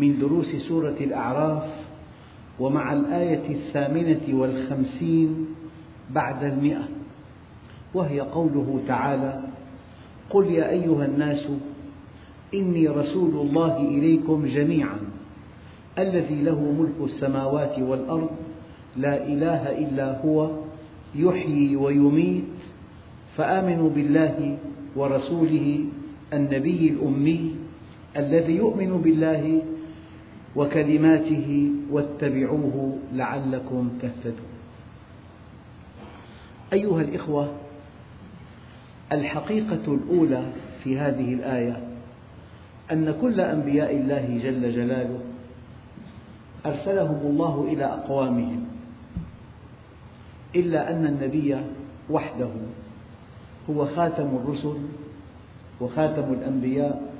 من دروس سورة الأعراف ومع الآية الثامنة والخمسين بعد المئة. وهي قوله تعالى قل يا أيها الناس إني رسول الله إليكم جميعا الذي له ملك السماوات والأرض لا إله إلا هو يحيي ويميت فآمنوا بالله ورسوله النبي الأمي الذي يؤمن بالله وكلماته واتبعوه لعلكم تهتدون. أيها الإخوة الحقيقة الأولى في هذه الآية أن كل أنبياء الله جل جلاله أرسلهم الله إلى أقوامهم إلا أن النبي وحده هو خاتم الرسل وخاتم الأنبياء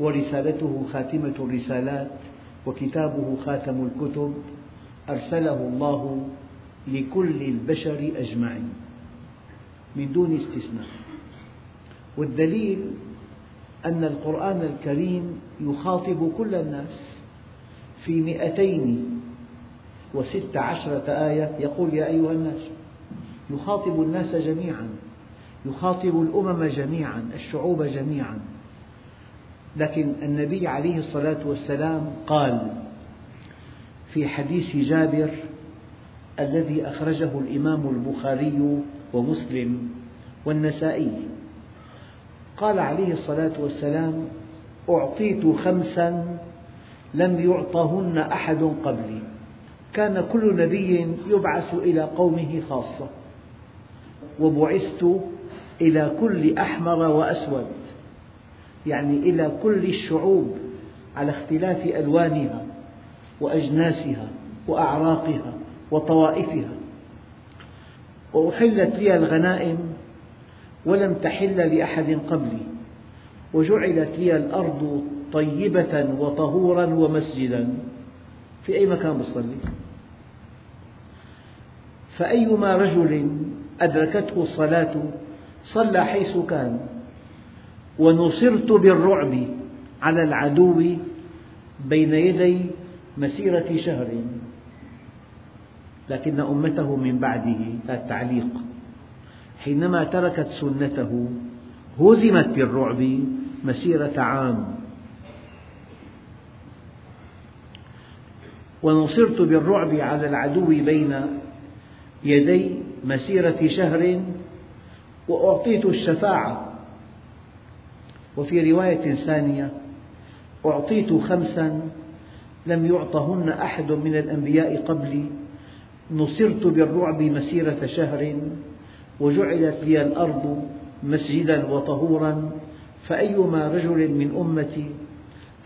ورسالته خاتمة الرسالات وكتابه خاتم الكتب أرسله الله لكل البشر أجمعين. من دون استثناء. والدليل أن القرآن الكريم يخاطب كل الناس في مئتين وست عشرة آية يقول يا أيها الناس يخاطب الناس جميعا يخاطب الأمم جميعا الشعوب جميعا. لكن النبي عليه الصلاة والسلام قال في حديث جابر الذي أخرجه الإمام البخاري ومسلم والنسائي قال عليه الصلاة والسلام أعطيت خمسا لم يعطهن أحد قبلي. كان كل نبي يبعث إلى قومه خاصة وبعثت إلى كل أحمر وأسود. يعني إلى كل الشعوب على اختلاف ألوانها وأجناسها وأعراقها وطوائفها. وأحلت لي الغنائم ولم تحل لأحد قبلي وجعلت لي الأرض طيبة وطهورا ومسجدا. في أي مكان بصلي؟ فأيما رجل أدركته الصلاة صلى حيث كان ونصرت بالرعب على العدو بين يدي مسيرة شهر. لكن أمته من بعده التعليق. حينما تركت سنته هزمت بالرعب مسيرة عام. ونصرت بالرعب على العدو بين يدي مسيرة شهر وأعطيت الشفاعة وفي رواية ثانية أعطيت خمسا لم يعطهن أحد من الأنبياء قبلي. نصرت بالرعب مسيرة شهر وجعلت لي الأرض مسجدا وطهورا. فأيما رجل من أمتي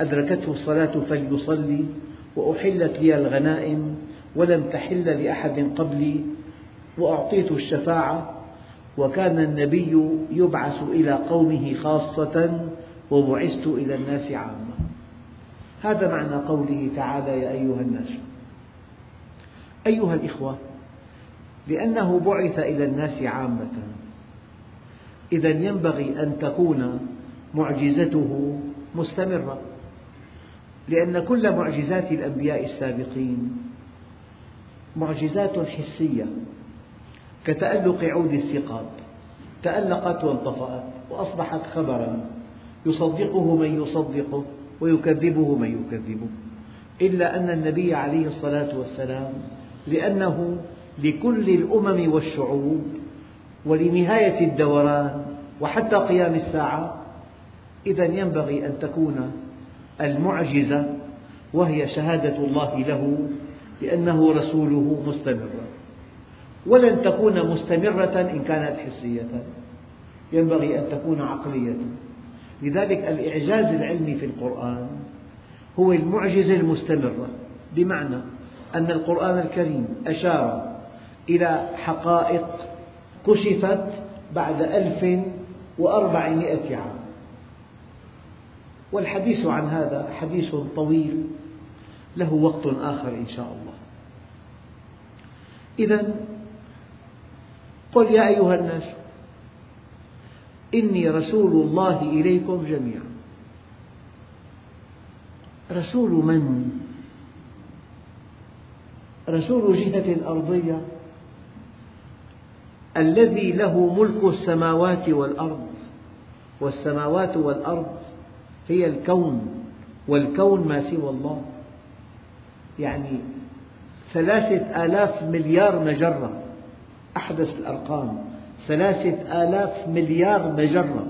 أدركته الصلاة فليصلي وأحلت لي الغنائم ولم تحل لأحد قبلي. وأعطيت الشفاعة وكان النبي يبعث إلى قومه خاصة وبعثت إلى الناس عامة. هذا معنى قوله تعالى يا أيها الناس. أيها الإخوة لأنه بعث إلى الناس عامة. إذا ينبغي أن تكون معجزته مستمرة لأن كل معجزات الأنبياء السابقين معجزات حسية. كتألق عود الثقاب تألقت وانطفأت وأصبحت خبرا. يصدقه من يصدقه ويكذبه من يكذبه. إلا أن النبي عليه الصلاة والسلام لأنه لكل الأمم والشعوب ولنهاية الدوران وحتى قيام الساعة إذا ينبغي أن تكون المعجزة وهي شهادة الله له بأنه رسوله مستمرة ولن تكون مستمرة إن كانت حسية. ينبغي أن تكون عقلية. لذلك الإعجاز العلمي في القرآن هو المعجزة المستمرة بمعنى أن القرآن الكريم أشار إلى حقائق كشفت بعد ألف وأربعمائة عام. والحديث عن هذا حديث طويل له وقت آخر إن شاء الله. إذا قل يا أيها الناس إني رسول الله إليكم جميعا. رسول من؟ رسول جهة أرضية الذي له ملك السماوات والأرض والسماوات والأرض هي الكون والكون ما سوى الله. يعني ثلاثة آلاف مليار مجرة. أحدث الأرقام. ثلاثة آلاف مليار مجرة.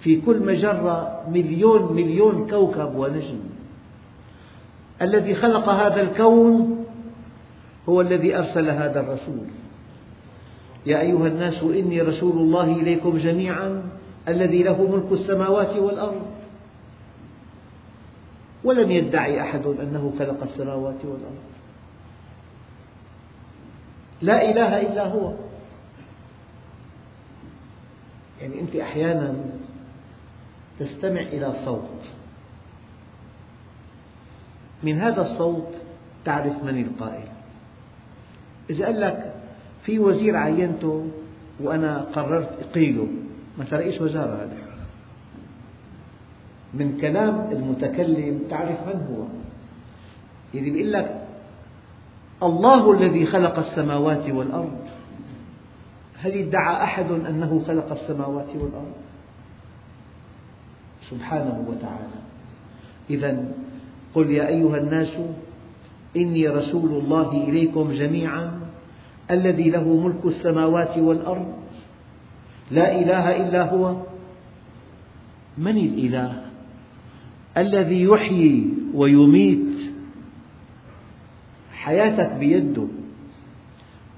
في كل مجرة مليون مليون كوكب ونجم. الذي خلق هذا الكون هو الذي أرسل هذا الرسول. يا أيها الناس إني رسول الله إليكم جميعا الذي له ملك السماوات والأرض. ولم يدعي أحد أنه خلق السماوات والأرض. لا إله إلا هو. يعني أنت أحيانا تستمع إلى صوت. من هذا الصوت تعرف من القائل. إذا قال لك في وزير عينته وأنا قررت أقيله مثل رئيس وزارة هذا؟ من كلام المتكلم تعرف من هو. يعني بيقول لك الله الذي خلق السماوات والأرض. هل ادعى أحد أنه خلق السماوات والأرض؟ سبحانه وتعالى. إذا قل يا أيها الناس إني رسول الله إليكم جميعا الذي له ملك السماوات والأرض. لا إله إلا هو. من الإله؟ الذي يحيي ويميت حياتك بيده.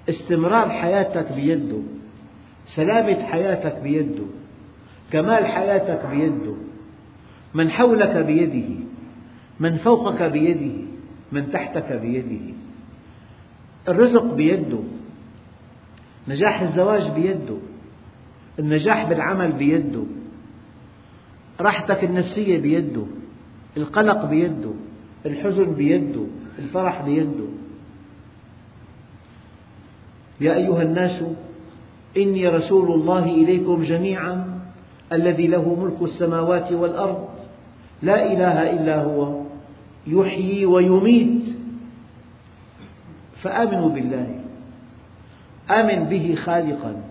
استمرار حياتك بيده. سلامة حياتك بيده. كمال حياتك بيده. من حولك بيده. من فوقك بيده. من تحتك بيده. الرزق بيده. نجاح الزواج بيده. النجاح بالعمل بيده. راحتك النفسية بيده. القلق بيده. الحزن بيده. الفرح بيده. يا أيها الناس إني رسول الله إليكم جميعا الذي له ملك السماوات والأرض لا إله إلا هو يحيي ويميت. فآمنوا بالله. آمن به خالقا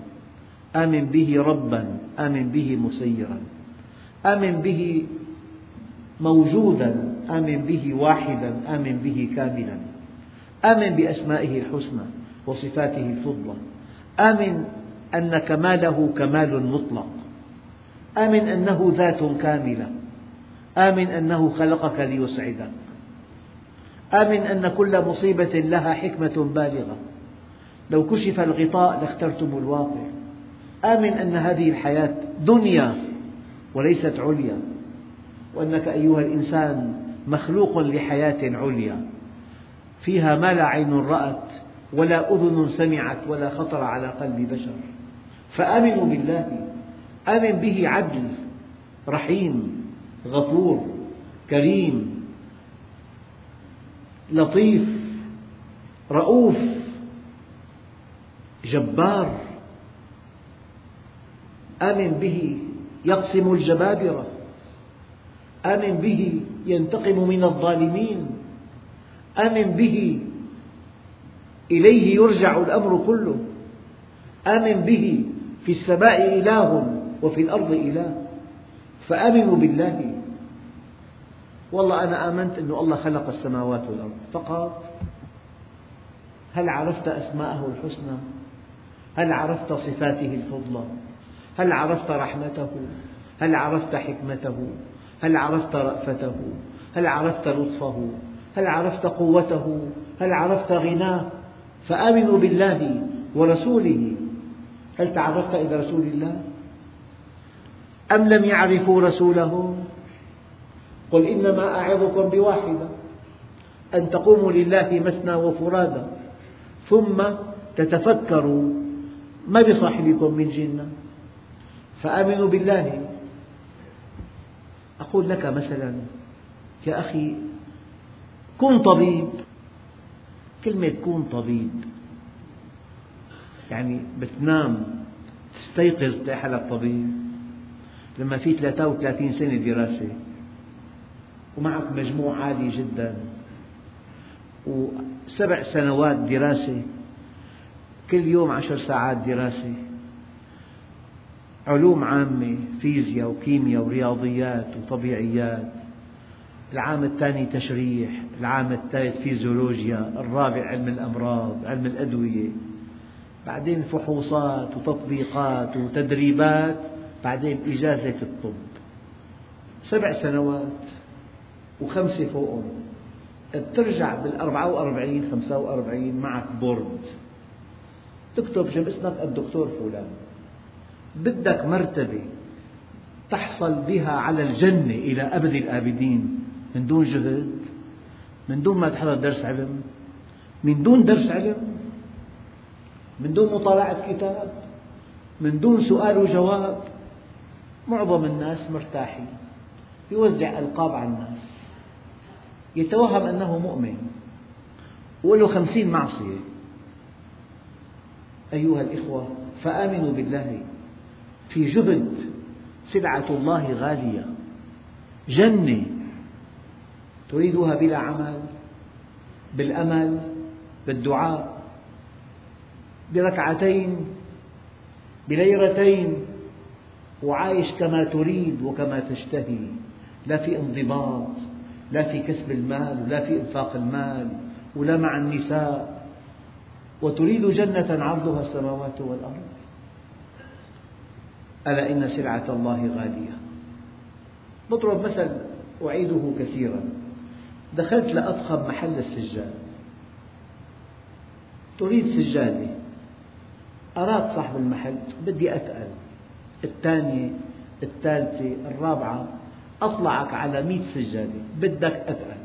آمن به ربا آمن به مسيرا آمن به موجودا. آمن به واحدا آمن به كاملا. آمن بأسمائه الحسنى وصفاته الفضلى. آمن أن كماله كمال مطلق. آمن أنه ذات كاملة. آمن أنه خلقك ليسعدك. آمن أن كل مصيبة لها حكمة بالغة. لو كشف الغطاء لاخترتم الواقع. آمن أن هذه الحياة دنيا وليست عليا. وأنك أيها الإنسان مخلوق لحياة عليا. فيها ما لا عين رأت ولا أذن سمعت ولا خطر على قلب بشر. فآمنوا بالله. آمن به عدل رحيم غفور كريم لطيف رؤوف جبار. آمن به. يقسم الجبابرة. آمن به ينتقم من الظالمين آمن به إليه يرجع الأمر كله آمن به في السماء إله وفي الأرض إله فآمنوا بالله والله أنا آمنت أن الله خلق السماوات والأرض فقط هل عرفت أسماءه الحسنى؟ هل عرفت صفاته الفضلى؟ هل عرفت رحمته؟ هل عرفت حكمته؟ هل عرفت رأفته؟ هل عرفت لطفه؟ هل عرفت قوته؟ هل عرفت غناه؟ فآمنوا بالله ورسوله هل تعرفت إلى رسول الله؟ أم لم يعرفوا رسولهم؟ قل إنما أعظكم بواحدة أن تقوموا لله مثنى وفرادى ثم تتفكروا ما بصاحبكم من جنة فآمنوا بالله أقول لك مثلا يا أخي كن طبيب كلمة كن طبيب يعني بتنام تستيقظ تلاقي حالك طبيب لما في 33 سنة دراسة ومعك مجموع عالي جدا وسبع سنوات دراسة كل يوم عشر ساعات دراسة علوم عامة فيزياء وكيمياء ورياضيات وطبيعيات. العام الثاني تشريح العام الثالث فيزيولوجيا الرابع علم الأمراض علم الأدوية. بعدين فحوصات وتطبيقات وتدريبات بعدين إجازة في الطب. سبع سنوات وخمسة فوقهم. بترجع بالأربعة وأربعين خمسة وأربعين معك بورد. تكتب جنب اسمك الدكتور فلان. بدك مرتبة تحصل بها على الجنة إلى أبد الآبدين. من دون جهد من دون ما تحضر درس علم من دون درس علم من دون مطالعة كتاب من دون سؤال وجواب معظم الناس مرتاحين. يوزع ألقاب على الناس. يتوهم أنه مؤمن. وله خمسين معصية. أيها الإخوة فآمنوا بالله. في جهد سلعة الله غالية. جنة تريدها بلا عمل بالأمل بالدعاء. بركعتين بليرتين وعايش كما تريد وكما تشتهي. لا في انضباط لا في كسب المال ولا في إنفاق المال ولا مع النساء. وتريد جنة عرضها السماوات والأرض. ألا إن سلعة الله غالية؟ بضرب مثل أعيده كثيرا. دخلت لأضخم محل السجاد. تريد سجادة أراد صاحب المحل. بدي أتقل الثانية الثالثة الرابعة. أطلعك على مئة سجادة بدك أتقل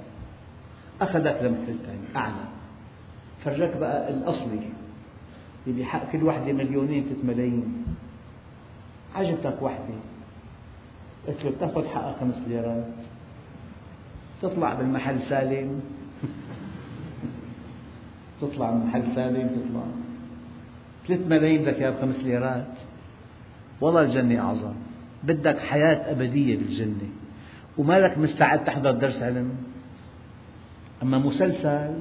أخذك لمحل ثاني. أعلى. فرجاك بقى الأصلي. اللي بحق كل وحدة مليونين ثلاث ملايين عجبتك وحدة. قلت له بتاخذ حقها خمس ليرات. تطلع بالمحل سالم. تطلع من محل سالم تطلع. ثلاث ملايين بدك إياها بخمس ليرات. والله الجنة أعظم. بدك حياة أبدية بالجنة. وما لك مستعد تحضر درس علم. أما مسلسل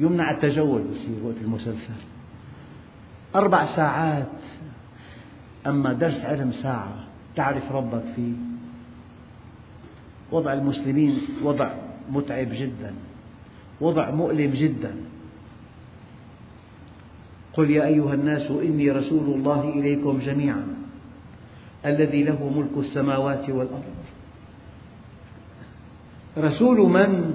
يمنع التجول بصير وقت المسلسل. أربع ساعات. أما درس علم ساعة تعرف ربك فيه. وضع المسلمين وضع متعب جدا وضع مؤلم جدا. قل يا أيها الناس إني رسول الله إليكم جميعا الذي له ملك السماوات والأرض. رسول من؟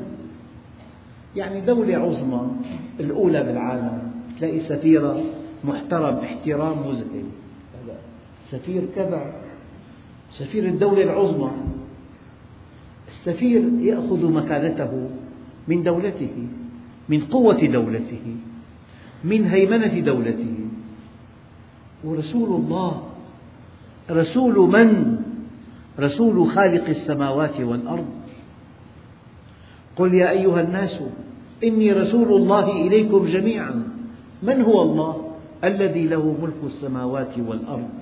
يعني دولة عظمى الأولى بالعالم تلاقي سفيرة محترم احترام مذهل. سفير كذا سفير الدولة العظمى السفير يأخذ مكانته من دولته من قوة دولته من هيمنة دولته. ورسول الله رسول من؟ رسول خالق السماوات والأرض. قل يا أيها الناس إني رسول الله إليكم جميعا. من هو الله؟ الذي له ملك السماوات والأرض.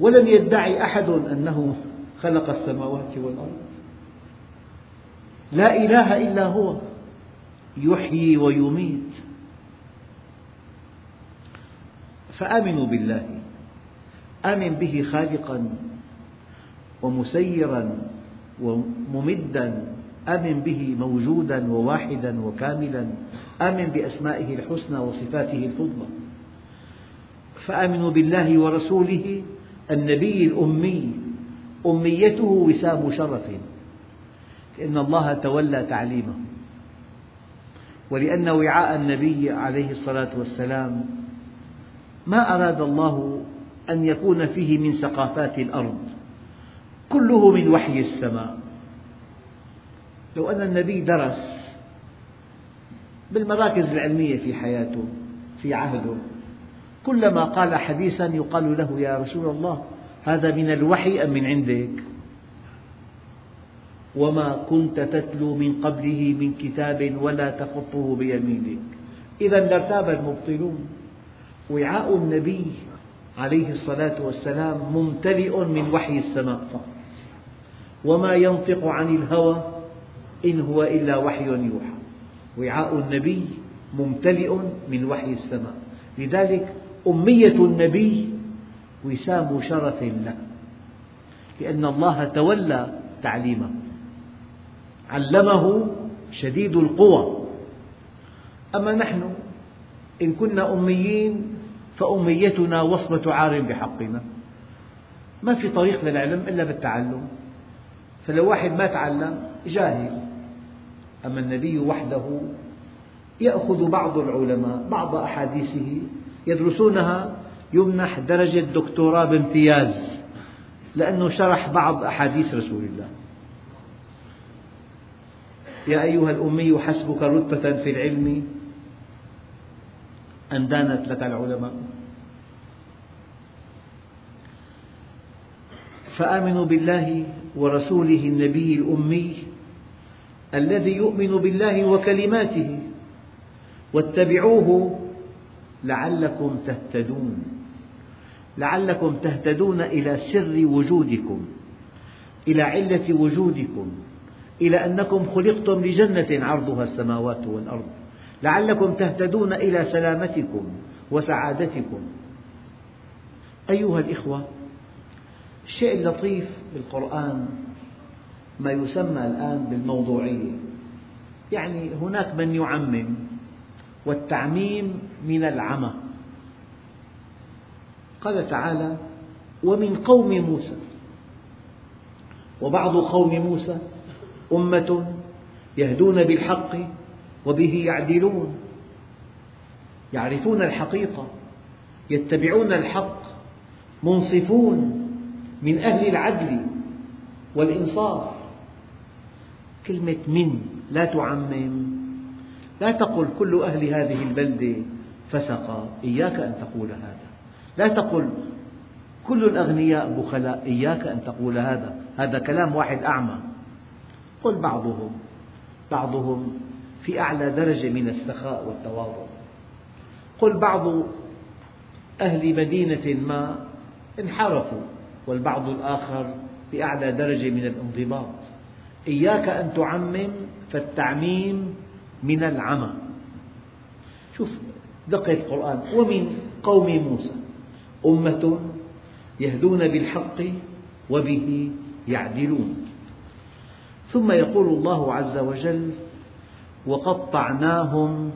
ولم يدعي أحد أنه خلق السماوات والأرض. لا إله إلا هو يحيي ويميت. فآمنوا بالله آمن به خالقا ومسيرا وممدا آمن به موجودا وواحدا وكاملا آمن بأسمائه الحسنى وصفاته الفضلى. فآمنوا بالله ورسوله النبي الأمي أميته وسام شرف. لأن الله تولى تعليمه. ولأن وعاء النبي عليه الصلاة والسلام ما أراد الله أن يكون فيه من ثقافات الأرض كله من وحي السماء. لو أن النبي درس بالمراكز العلمية في حياته في عهده كلما قال حديثا يقال له يا رسول الله هذا من الوحي أم من عندك؟ وما كنت تتلو من قبله من كتاب ولا تخطه بيمينك. إذا لارتاب المبطلون. وعاء النبي عليه الصلاة والسلام ممتلئ من وحي السماء. وما ينطق عن الهوى إن هو إلا وحي يوحى. وعاء النبي ممتلئ من وحي السماء. لذلك أمية النبي وسام شرف له. لأن الله تولى تعليمه. علمه شديد القوى. أما نحن إن كنا أميين فأميتنا وصمة عار بحقنا. ما في طريق للعلم إلا بالتعلم. فلو واحد ما تعلم جاهل. أما النبي وحده يأخذ بعض العلماء بعض أحاديثه يدرسونها يمنح درجة دكتوراه بامتياز لأنه شرح بعض أحاديث رسول الله. يا أيها الأمي حسبك رتبة في العلم أن دانت لك العلماء. فآمنوا بالله ورسوله النبي الأمي الذي يؤمن بالله وكلماته واتبعوه لعلكم تهتدون. لعلكم تهتدون إلى سر وجودكم إلى علة وجودكم إلى أنكم خلقتم لجنة عرضها السماوات والأرض. لعلكم تهتدون إلى سلامتكم وسعادتكم. أيها الإخوة الشيء اللطيف بالقرآن ما يسمى الآن بالموضوعية. يعني هناك من يعمم والتعميم من العمى. قال تعالى ومن قوم موسى. وبعض قوم موسى أمة يهدون بالحق وبه يعدلون. يعرفون الحقيقة يتبعون الحق منصفون من أهل العدل والإنصاف. كلمة من لا تعمم. لا تقل كل أهل هذه البلدة فسقا إياك أن تقول هذا. لا تقل كل الأغنياء بخلاء إياك أن تقول هذا. هذا كلام واحد أعمى. قل بعضهم. بعضهم في أعلى درجة من السخاء والتواضع. قل بعض أهل مدينة ما انحرفوا والبعض الآخر بأعلى درجة من الانضباط. إياك أن تعمم فالتعميم من العمى. شوف دقة القرآن. ومن قوم موسى. أمة يهدون بالحق وبه يعدلون. ثم يقول الله عز وجل وقطعناهم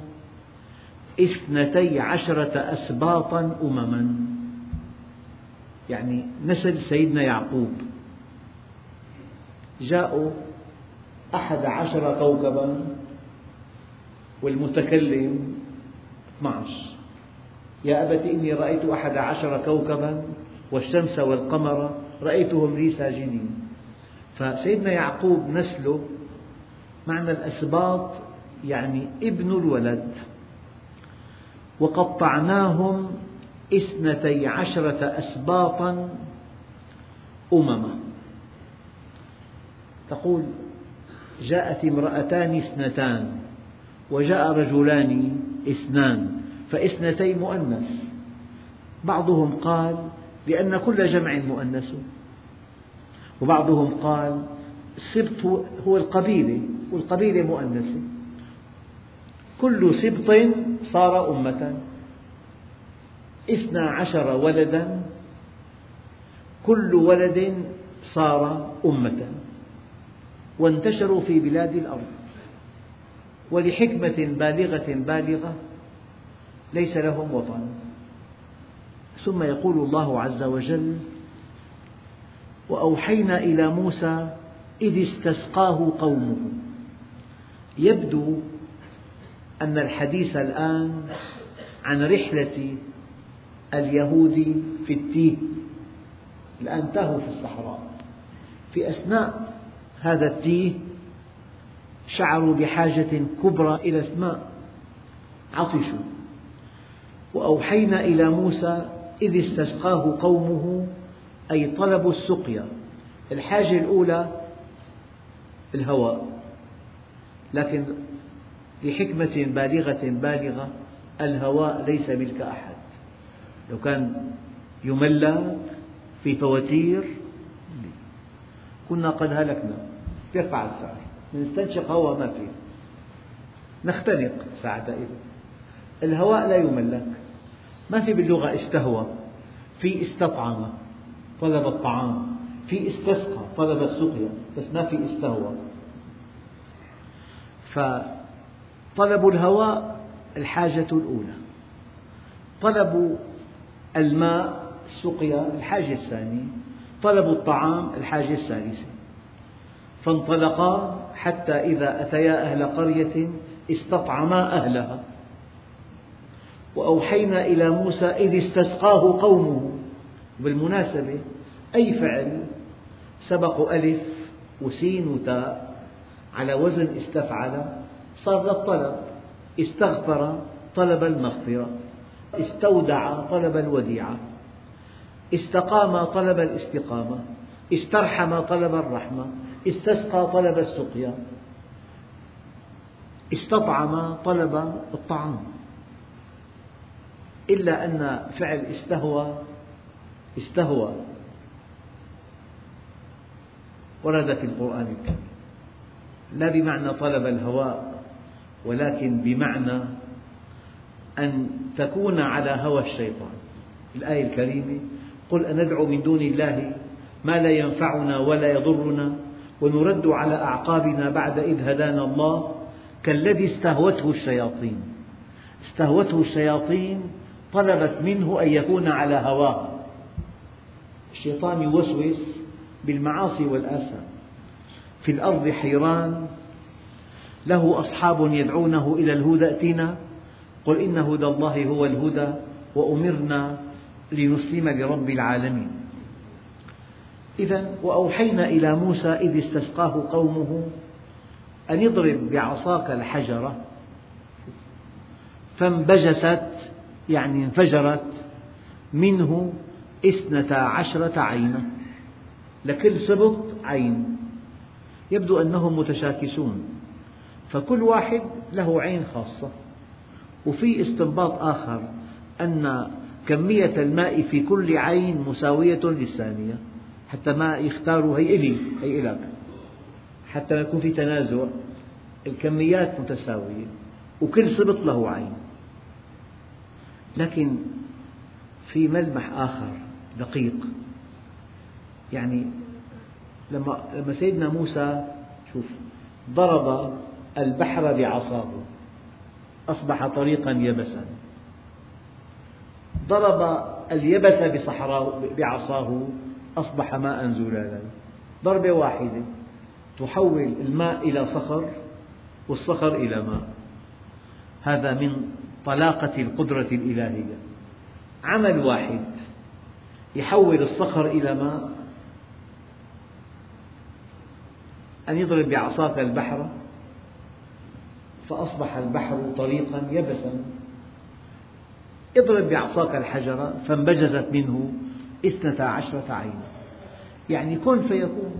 اثنتي عشرة أسباطا أمما. يعني نسل سيدنا يعقوب. جاءوا أحد عشر كوكبا والمتكلم 12 يا أبت إني رأيت أحد عشر كوكبا والشمس والقمر رأيتهم لي ساجدين. فسيدنا يعقوب نسله معنى الأسباط يعني ابن الولد. وقطعناهم اثنتي عشرة أسباطا أمما. تقول جاءت امرأتان اثنتان. وجاء رجلان اثنان فاثنتي مؤنث. بعضهم قال لأن كل جمع مؤنث وبعضهم قال السبط هو القبيلة والقبيلة مؤنثة كل سبط صار أمة. اثنا عشر ولدا كل ولد صار أمة. وانتشروا في بلاد الأرض. ولحكمة بالغة بالغة ليس لهم وطن. ثم يقول الله عز وجل وأوحينا إلى موسى إذ استسقاه قومه. يبدو أن الحديث الآن عن رحلة اليهود في التيه الآن تاهوا في الصحراء. في أثناء هذا التيه شعروا بحاجة كبرى إلى الماء. عطشوا وأوحينا إلى موسى إذ استسقاه قومه أي طلبوا السقيا. الحاجة الأولى الهواء. لكن لحكمة بالغة بالغة الهواء ليس ملك أحد. لو كان يملك في فواتير كنا قد هلكنا. يرفع السعر نستنشق هواء ما فيه. نختنق ساعتها الهواء لا يملك. ما في باللغة استهوى في استطعم طلب الطعام في استسقى طلب السقيا بس ما في استهوى. فطلب الهواء الحاجة الأولى. طلب الماء السقيا الحاجة الثانية. طلب الطعام الحاجة الثالثة. فانطلقا حتى إذا أتيا أهل قرية استطعما أهلها. وأوحينا إلى موسى إذ استسقاه قومه. بالمناسبة أي فعل؟ سبق ألف وسين وتاء. على وزن استفعل صار للطلب استغفر طلب المغفرة. استودع طلب الوديعة. استقام طلب الاستقامة. استرحم طلب الرحمة. استسقى طلب السقيا استطعم طلب الطعام. إلا أن فعل استهوى استهوى. ورد في القرآن الكريم. لا بمعنى طلب الهواء ولكن بمعنى أن تكون على هوى الشيطان. الآية الكريمة قل أندعو من دون الله ما لا ينفعنا ولا يضرنا. ونرد على أعقابنا بعد إذ هدانا الله كالذي استهوته الشياطين. استهوته الشياطين طلبت منه أن يكون على هواه. الشيطان يوسوس بالمعاصي والآثام في الأرض حيران. له أصحاب يدعونه إلى الهدى. ائتنا. قل إن هدى الله هو الهدى. وأمرنا لنسلم لرب العالمين. إذا وأوحينا إلى موسى إذ استسقاه قومه أن اضرب بعصاك الحجرة فانبجست يعني انفجرت منه اثنتا عشرة عينا لكل سبط عين. يبدو أنهم متشاكسون فكل واحد له عين خاصة. وفي استنباط آخر أن كمية الماء في كل عين مساوية للثانية. حتى ما يختاروا هي إلي هي إلك حتى ما يكون في تنازع الكميات متساوية وكل سبط له عين. لكن في ملمح آخر دقيق. يعني لما لما سيدنا موسى شوف ضرب البحر بعصاه أصبح طريقا يبسا. ضرب اليبس بصحراء بعصاه أصبح ماء زلالا. ضربة واحدة. تحول الماء إلى صخر والصخر إلى ماء. هذا من طلاقة القدرة الإلهية. عمل واحد. يحول الصخر إلى ماء. أن يضرب بعصاك البحر. فأصبح البحر طريقا يبسا. اضرب بعصاك الحجر. فانبجزت منه. اثنتا عشرة عينا يعني كن فيكون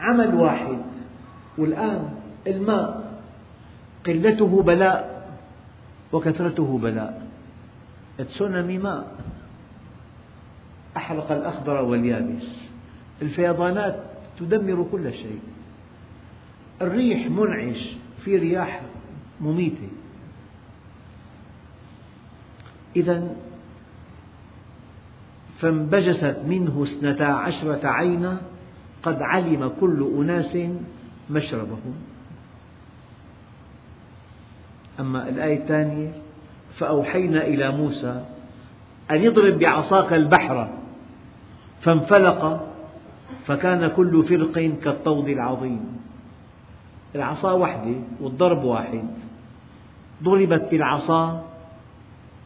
عمل واحد والآن الماء قلته بلاء وكثرته بلاء. التسونامي ماء. أحرق الأخضر واليابس. الفيضانات تدمر كل شيء. الريح منعش في رياح مميتة. إذا فانبجست منه اثنتا عشرة عينا قد علم كل أناس مشربهم. أما الآية الثانية فأوحينا إلى موسى أن اضرب بعصاك البحر فانفلق فكان كل فرق كالطود العظيم. العصا واحدة والضرب واحد. ضربت بالعصا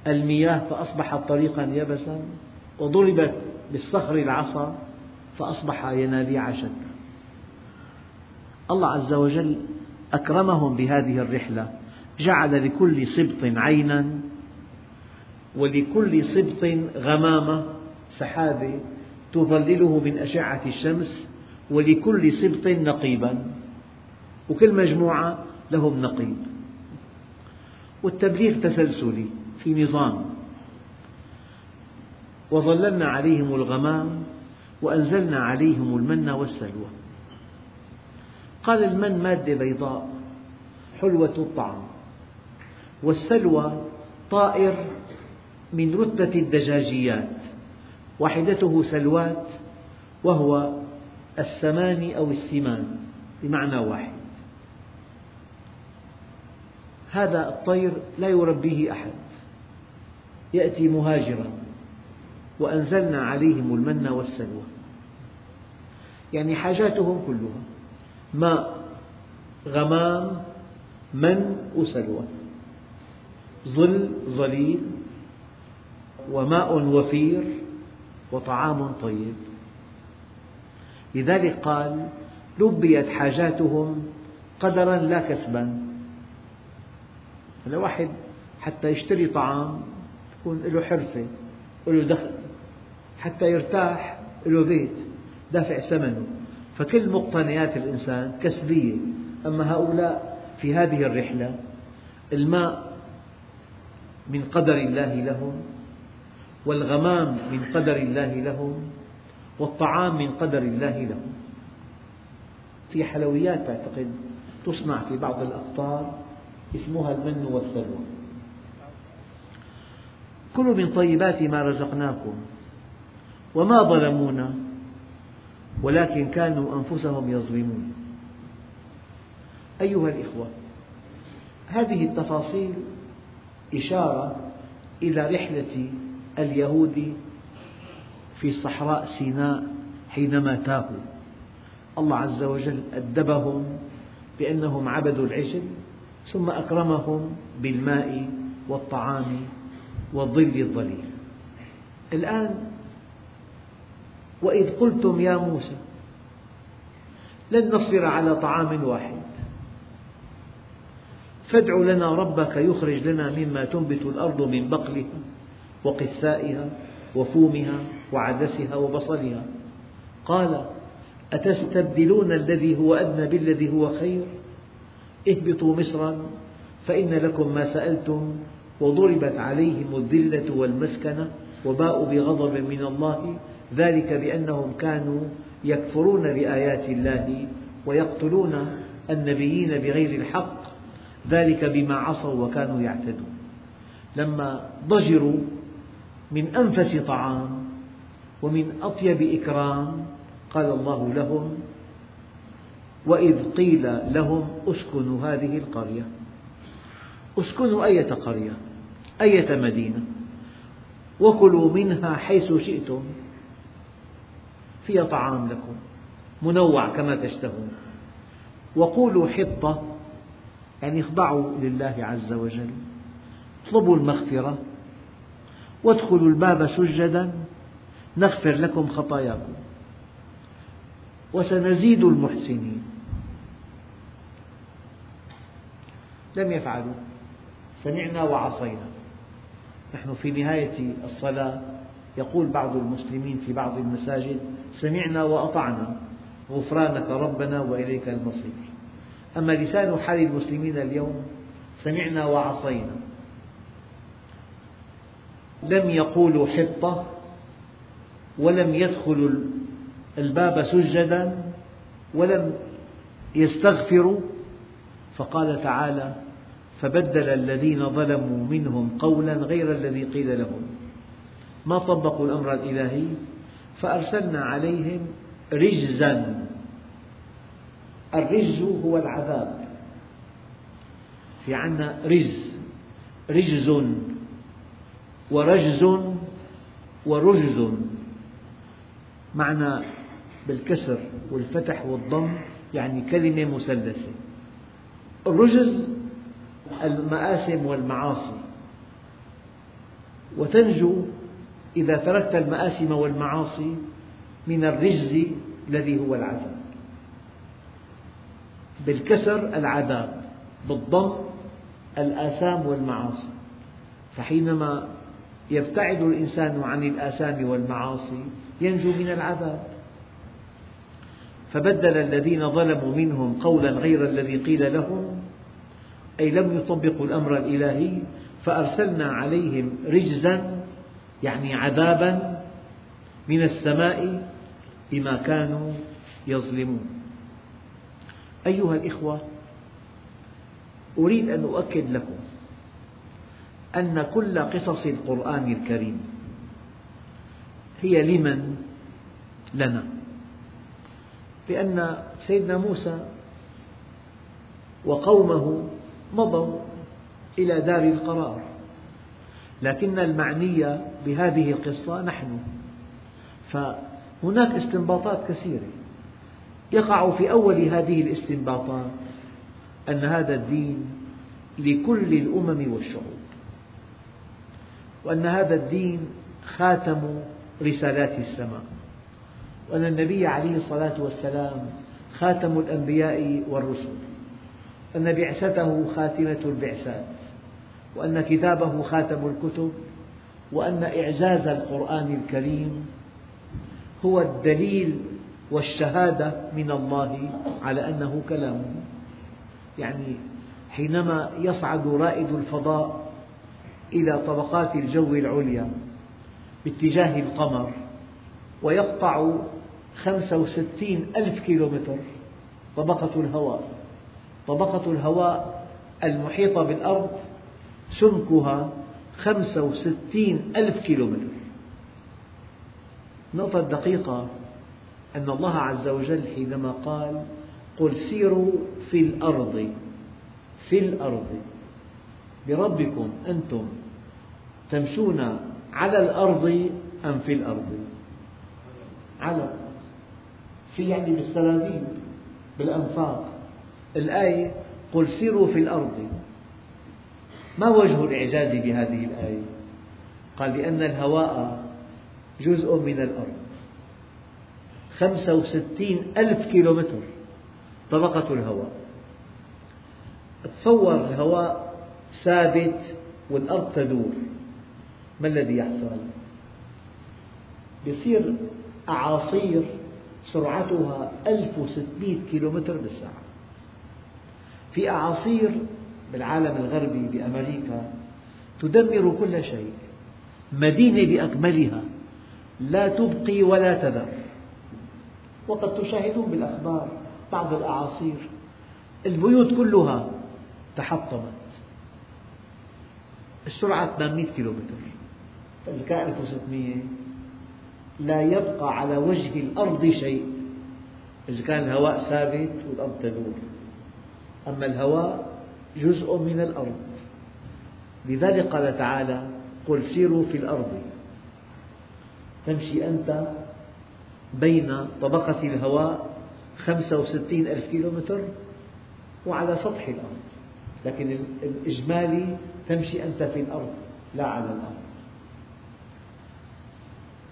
المياه فأصبحت طريقا يبسا. وضربت بالصخر العصا فأصبح ينابيع شتى الله عز وجل أكرمهم بهذه الرحلة جعل لكل سبط عينا ولكل سبط غمامة سحابة تظلله من أشعة الشمس ولكل سبط نقيبا وكل مجموعة لهم نقيب. والتبليغ تسلسلي في نظام. وظللنا عليهم الغمام وأنزلنا عليهم المن والسلوى. قال المن مادة بيضاء حلوة الطعم. والسلوى طائر من رتبة الدجاجيات وحدته سلوات وهو السمان أو السمان بمعنى واحد. هذا الطير لا يربيه أحد يأتي مهاجرا. وأنزلنا عليهم المن والسلوى. يعني حاجاتهم كلها. ماء غمام من وسلوى. ظل ظليل. وماء وفير. وطعام طيب. لذلك قال لبيت حاجاتهم قدرا لا كسبا. هلا واحد حتى يشتري طعام تكون له حرفة وله دخل. حتى يرتاح له بيت دافع ثمنه. فكل مقتنيات الإنسان كسبية. أما هؤلاء في هذه الرحلة الماء من قدر الله لهم والغمام من قدر الله لهم والطعام من قدر الله لهم. في حلويات أعتقد تصنع في بعض الأقطار اسمها المن والسلوى كلوا من طيبات ما رزقناكم. وما ظلمونا ولكن كانوا أنفسهم يظلمون. أيها الإخوة هذه التفاصيل إشارة إلى رحلة اليهود في صحراء سيناء حينما تاهوا. الله عز وجل أدبهم بأنهم عبدوا العجل ثم أكرمهم بالماء والطعام والظل الظليل. الآن وإذ قلتم يا موسى لن نصبر على طعام واحد. فادع لنا ربك يخرج لنا مما تنبت الأرض من بقلها وقثائها وفومها وعدسها وبصلها. قال أتستبدلون الذي هو أدنى بالذي هو خير؟ اهبطوا مصرا فإن لكم ما سألتم وضربت عليهم الذلة والمسكنة وباءوا بغضب من الله ذلك بأنهم كانوا يكفرون بآيات الله ويقتلون النبيين بغير الحق ذلك بما عصوا وكانوا يعتدون. لما ضجروا من أنفس طعام ومن أطيب إكرام قال الله لهم وإذ قيل لهم أسكنوا هذه القرية. أسكنوا أية قرية؟ أية مدينة؟ وكلوا منها حيث شئتم. فيها طعام لكم منوع كما تشتهون. وقولوا حطة يعني اخضعوا لله عز وجل اطلبوا المغفرة وادخلوا الباب سجدا نغفر لكم خطاياكم. وسنزيد المحسنين. لم يفعلوا سمعنا وعصينا. نحن في نهاية الصلاة. يقول بعض المسلمين في بعض المساجد سمعنا وأطعنا غفرانك ربنا وإليك المصير. أما لسان حال المسلمين اليوم سمعنا وعصينا. لم يقولوا حطة ولم يدخلوا الباب سجدا ولم يستغفروا. فقال تعالى فبدل الذين ظلموا منهم قولا غير الذي قيل لهم. ما طبقوا الأمر الإلهي فأرسلنا عليهم رجزا. الرجز هو العذاب. في عنا رجز. رجز ورجز ورجز. معنى بالكسر والفتح والضم يعني كلمة مثلثة الرجز المآثم والمعاصي. وتنجو إذا تركت المآثم والمعاصي من الرجز الذي هو العذاب. بالكسر العذاب بالضم الآثام والمعاصي. فحينما يبتعد الإنسان عن الآثام والمعاصي ينجو من العذاب. فبدل الذين ظلموا منهم قولا غير الذي قيل لهم أي لم يطبقوا الأمر الإلهي فأرسلنا عليهم رجزا يعني عذابا من السماء بما كانوا يظلمون أيها الإخوة أريد أن أؤكد لكم أن كل قصص القرآن الكريم هي لمن؟ لنا لأن سيدنا موسى وقومه مضوا إلى دار القرار لكن المعني بهذه القصة نحن. فهناك استنباطات كثيرة. يقع في أول هذه الاستنباطات أن هذا الدين لكل الأمم والشعوب وأن هذا الدين خاتم رسالات السماء وأن النبي عليه الصلاة والسلام خاتم الأنبياء والرسل أن بعثته خاتمة البعثات وأن كتابه خاتم الكتب وأن إعجاز القرآن الكريم هو الدليل والشهادة من الله على أنه كلامه يعني حينما يصعد رائد الفضاء إلى طبقات الجو العليا باتجاه القمر ويقطع خمسة وستين ألف كيلومتر طبقة الهواء طبقة الهواء المحيطة بالأرض سمكها خمسة وستين ألف كيلومتر. النقطة الدقيقة أن الله عز وجل حينما قال قل سيروا في الأرض في الأرض. بربكم أنتم تمشون على الأرض أم في الأرض؟ على في يعني بالسرابيل بالأنفاق. الآية قل سيروا في الأرض. ما وجه الإعجاز بهذه الآية؟ قال لأن الهواء جزء من الأرض خمسة وستين ألف كيلومتر طبقة الهواء تصور الهواء ثابت والأرض تدور ما الذي يحصل؟ يصير أعاصير سرعتها 1600 كيلومتر بالساعة في أعاصير بالعالم الغربي بأمريكا تدمر كل شيء. مدينة بأكملها لا تبقي ولا تذر. وقد تشاهدون بالأخبار بعض الأعاصير. البيوت كلها تحطمت. السرعة 800 كيلومتر. كان 1600 لا يبقى على وجه الأرض شيء. إذا كان الهواء ثابت والأرض تدور. أما الهواء جزء من الأرض. لذلك قال تعالى قل سيروا في الأرض. تمشي أنت بين طبقة الهواء خمسة وستين ألف كيلومتر وعلى سطح الأرض. لكن الإجمالي تمشي أنت في الأرض لا على الأرض.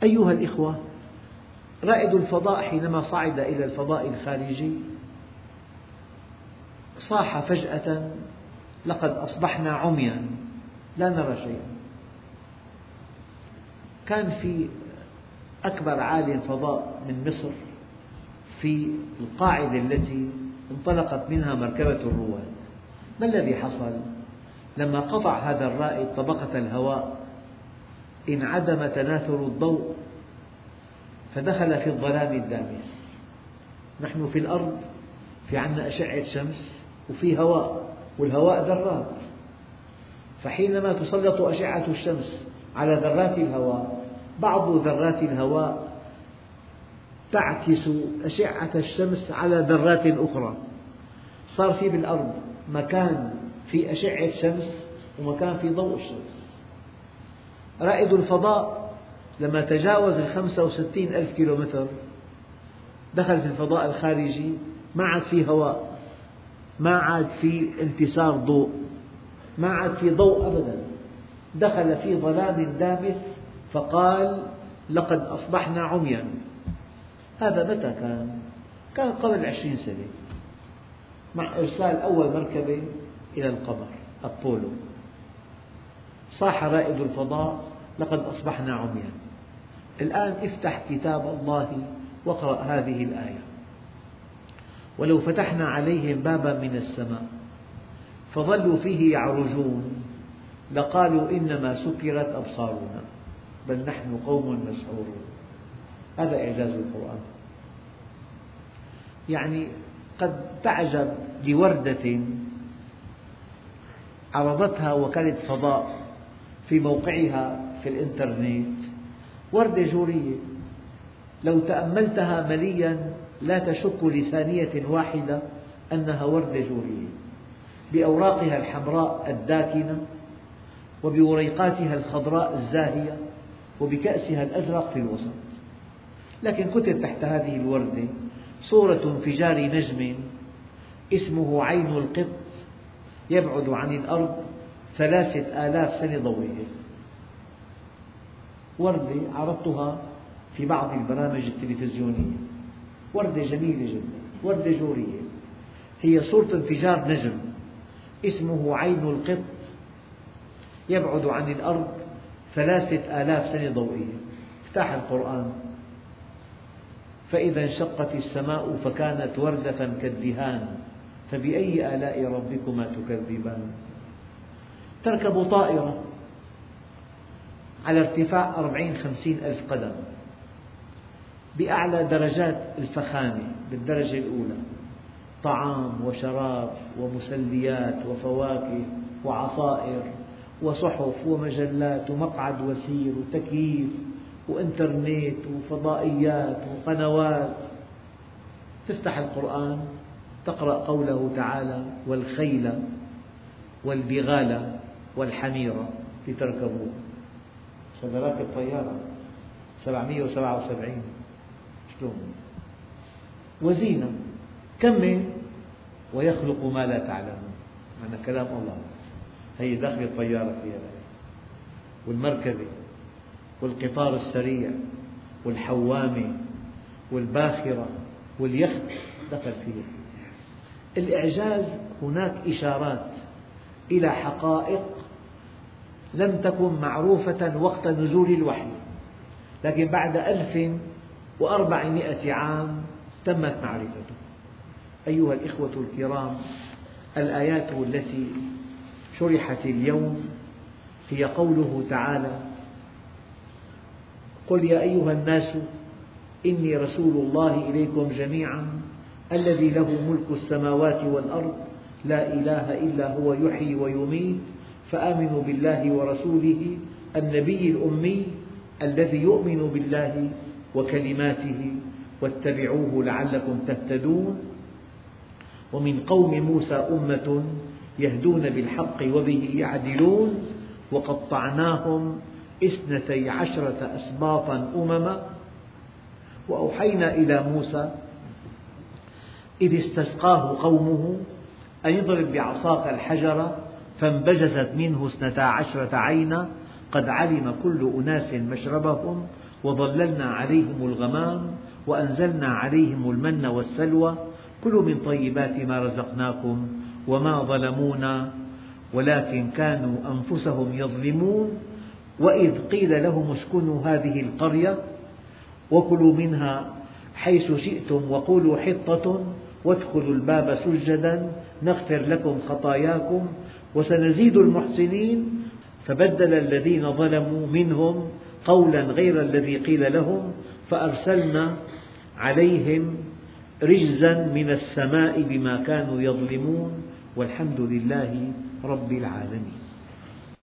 أيها الإخوة رائد الفضاء حينما صعد إلى الفضاء الخارجي صاح فجأة لقد أصبحنا عميا. لا نرى شيئا. كان في أكبر عالم فضاء من مصر في القاعدة التي انطلقت منها مركبة الرواد. ما الذي حصل؟ لما قطع هذا الرائد طبقة الهواء انعدم تناثر الضوء فدخل في الظلام الدامس. نحن في الأرض في عنا أشعة شمس وفي هواء. والهواء ذرات. فحينما تسلط أشعة الشمس على ذرات الهواء بعض ذرات الهواء تعكس أشعة الشمس على ذرات أخرى. صار في بالأرض مكان في أشعة شمس ومكان في ضوء الشمس. رائد الفضاء لما تجاوز الخمسة وستين ألف كيلومتر دخل في الفضاء الخارجي ما عاد في هواء. ما عاد في انتشار ضوء ما عاد في ضوء أبدا. دخل في ظلام دامس فقال لقد أصبحنا عميا. هذا متى كان؟ كان قبل عشرين سنة مع إرسال أول مركبة إلى القمر أبولو. صاح رائد الفضاء لقد أصبحنا عميا. الآن افتح كتاب الله واقرأ هذه الآية. ولو فتحنا عليهم بابا من السماء فظلوا فيه يعرجون لقالوا إنما سكرت أبصارنا بل نحن قوم مسحورون. هذا إعجاز القرآن. يعني قد تعجب لوردة عرضتها وكالة فضاء في موقعها في الإنترنت. وردة جورية. لو تأملتها مليا لا تشك لثانية واحدة أنها وردة جورية. بأوراقها الحمراء الداكنة وبوريقاتها الخضراء الزاهية وبكأسها الأزرق في الوسط. لكن كتب تحت هذه الوردة صورة انفجار نجم اسمه عين القط يبعد عن الأرض ثلاثة آلاف سنة ضوئية. وردة عرضتها في بعض البرامج التلفزيونية. وردة جميلة جدا وردة جورية. هي صورة انفجار نجم اسمه عين القط. يبعد عن الأرض ثلاثة آلاف سنة ضوئية. افتح القرآن. فإذا انشقت السماء فكانت وردة كالدهان فبأي آلاء ربكما تكذبان؟ تركب طائرة على ارتفاع أربعين خمسين ألف قدم. بأعلى درجات الفخامة بالدرجة الأولى. طعام وشراب ومسليات وفواكه وعصائر وصحف ومجلات ومقعد وسير وتكييف وإنترنت وفضائيات وقنوات. تفتح القرآن تقرأ قوله تعالى والخيل والبغال والحمير لتركبوه. صدرات الطيارة. 777 شلون وزينة. كمل ويخلق ما لا تعلمون معنى كلام الله. هي داخل الطيارة فيها والمركبة. والقطار السريع. والحوامة والباخرة. واليخت. دخل فيها الإعجاز هناك إشارات إلى حقائق لم تكن معروفة وقت نزول الوحي. لكن بعد ألف وأربعمائة عام تمت معرفته. أيها الإخوة الكرام الآيات التي شرحت اليوم هي قوله تعالى قل يا أيها الناس إني رسول الله إليكم جميعا الذي له ملك السماوات والأرض لا إله إلا هو يحيي ويميت فآمنوا بالله ورسوله النبي الأمي الذي يؤمن بالله وكلماته واتبعوه لعلكم تهتدون. ومن قوم موسى أمة يهدون بالحق وبه يعدلون. وقطعناهم اثنتي عشرة أسباطا أمما. وأوحينا إلى موسى إذ استسقاه قومه أن يضرب بعصاك الحجر فانبجست منه اثنتا عشرة عينا. قد علم كل أناس مشربهم. وظللنا عليهم الغمام وأنزلنا عليهم المن والسلوى. كلوا من طيبات ما رزقناكم وما ظلمونا ولكن كانوا أنفسهم يظلمون. وإذ قيل لهم اسكنوا هذه القرية وكلوا منها حيث شئتم وقولوا حطة وادخلوا الباب سجدا نغفر لكم خطاياكم وسنزيد المحسنين. فبدل الذين ظلموا منهم قولا غير الذي قيل لهم فأرسلنا عليهم رجزا من السماء بما كانوا يظلمون والحمد لله رب العالمين.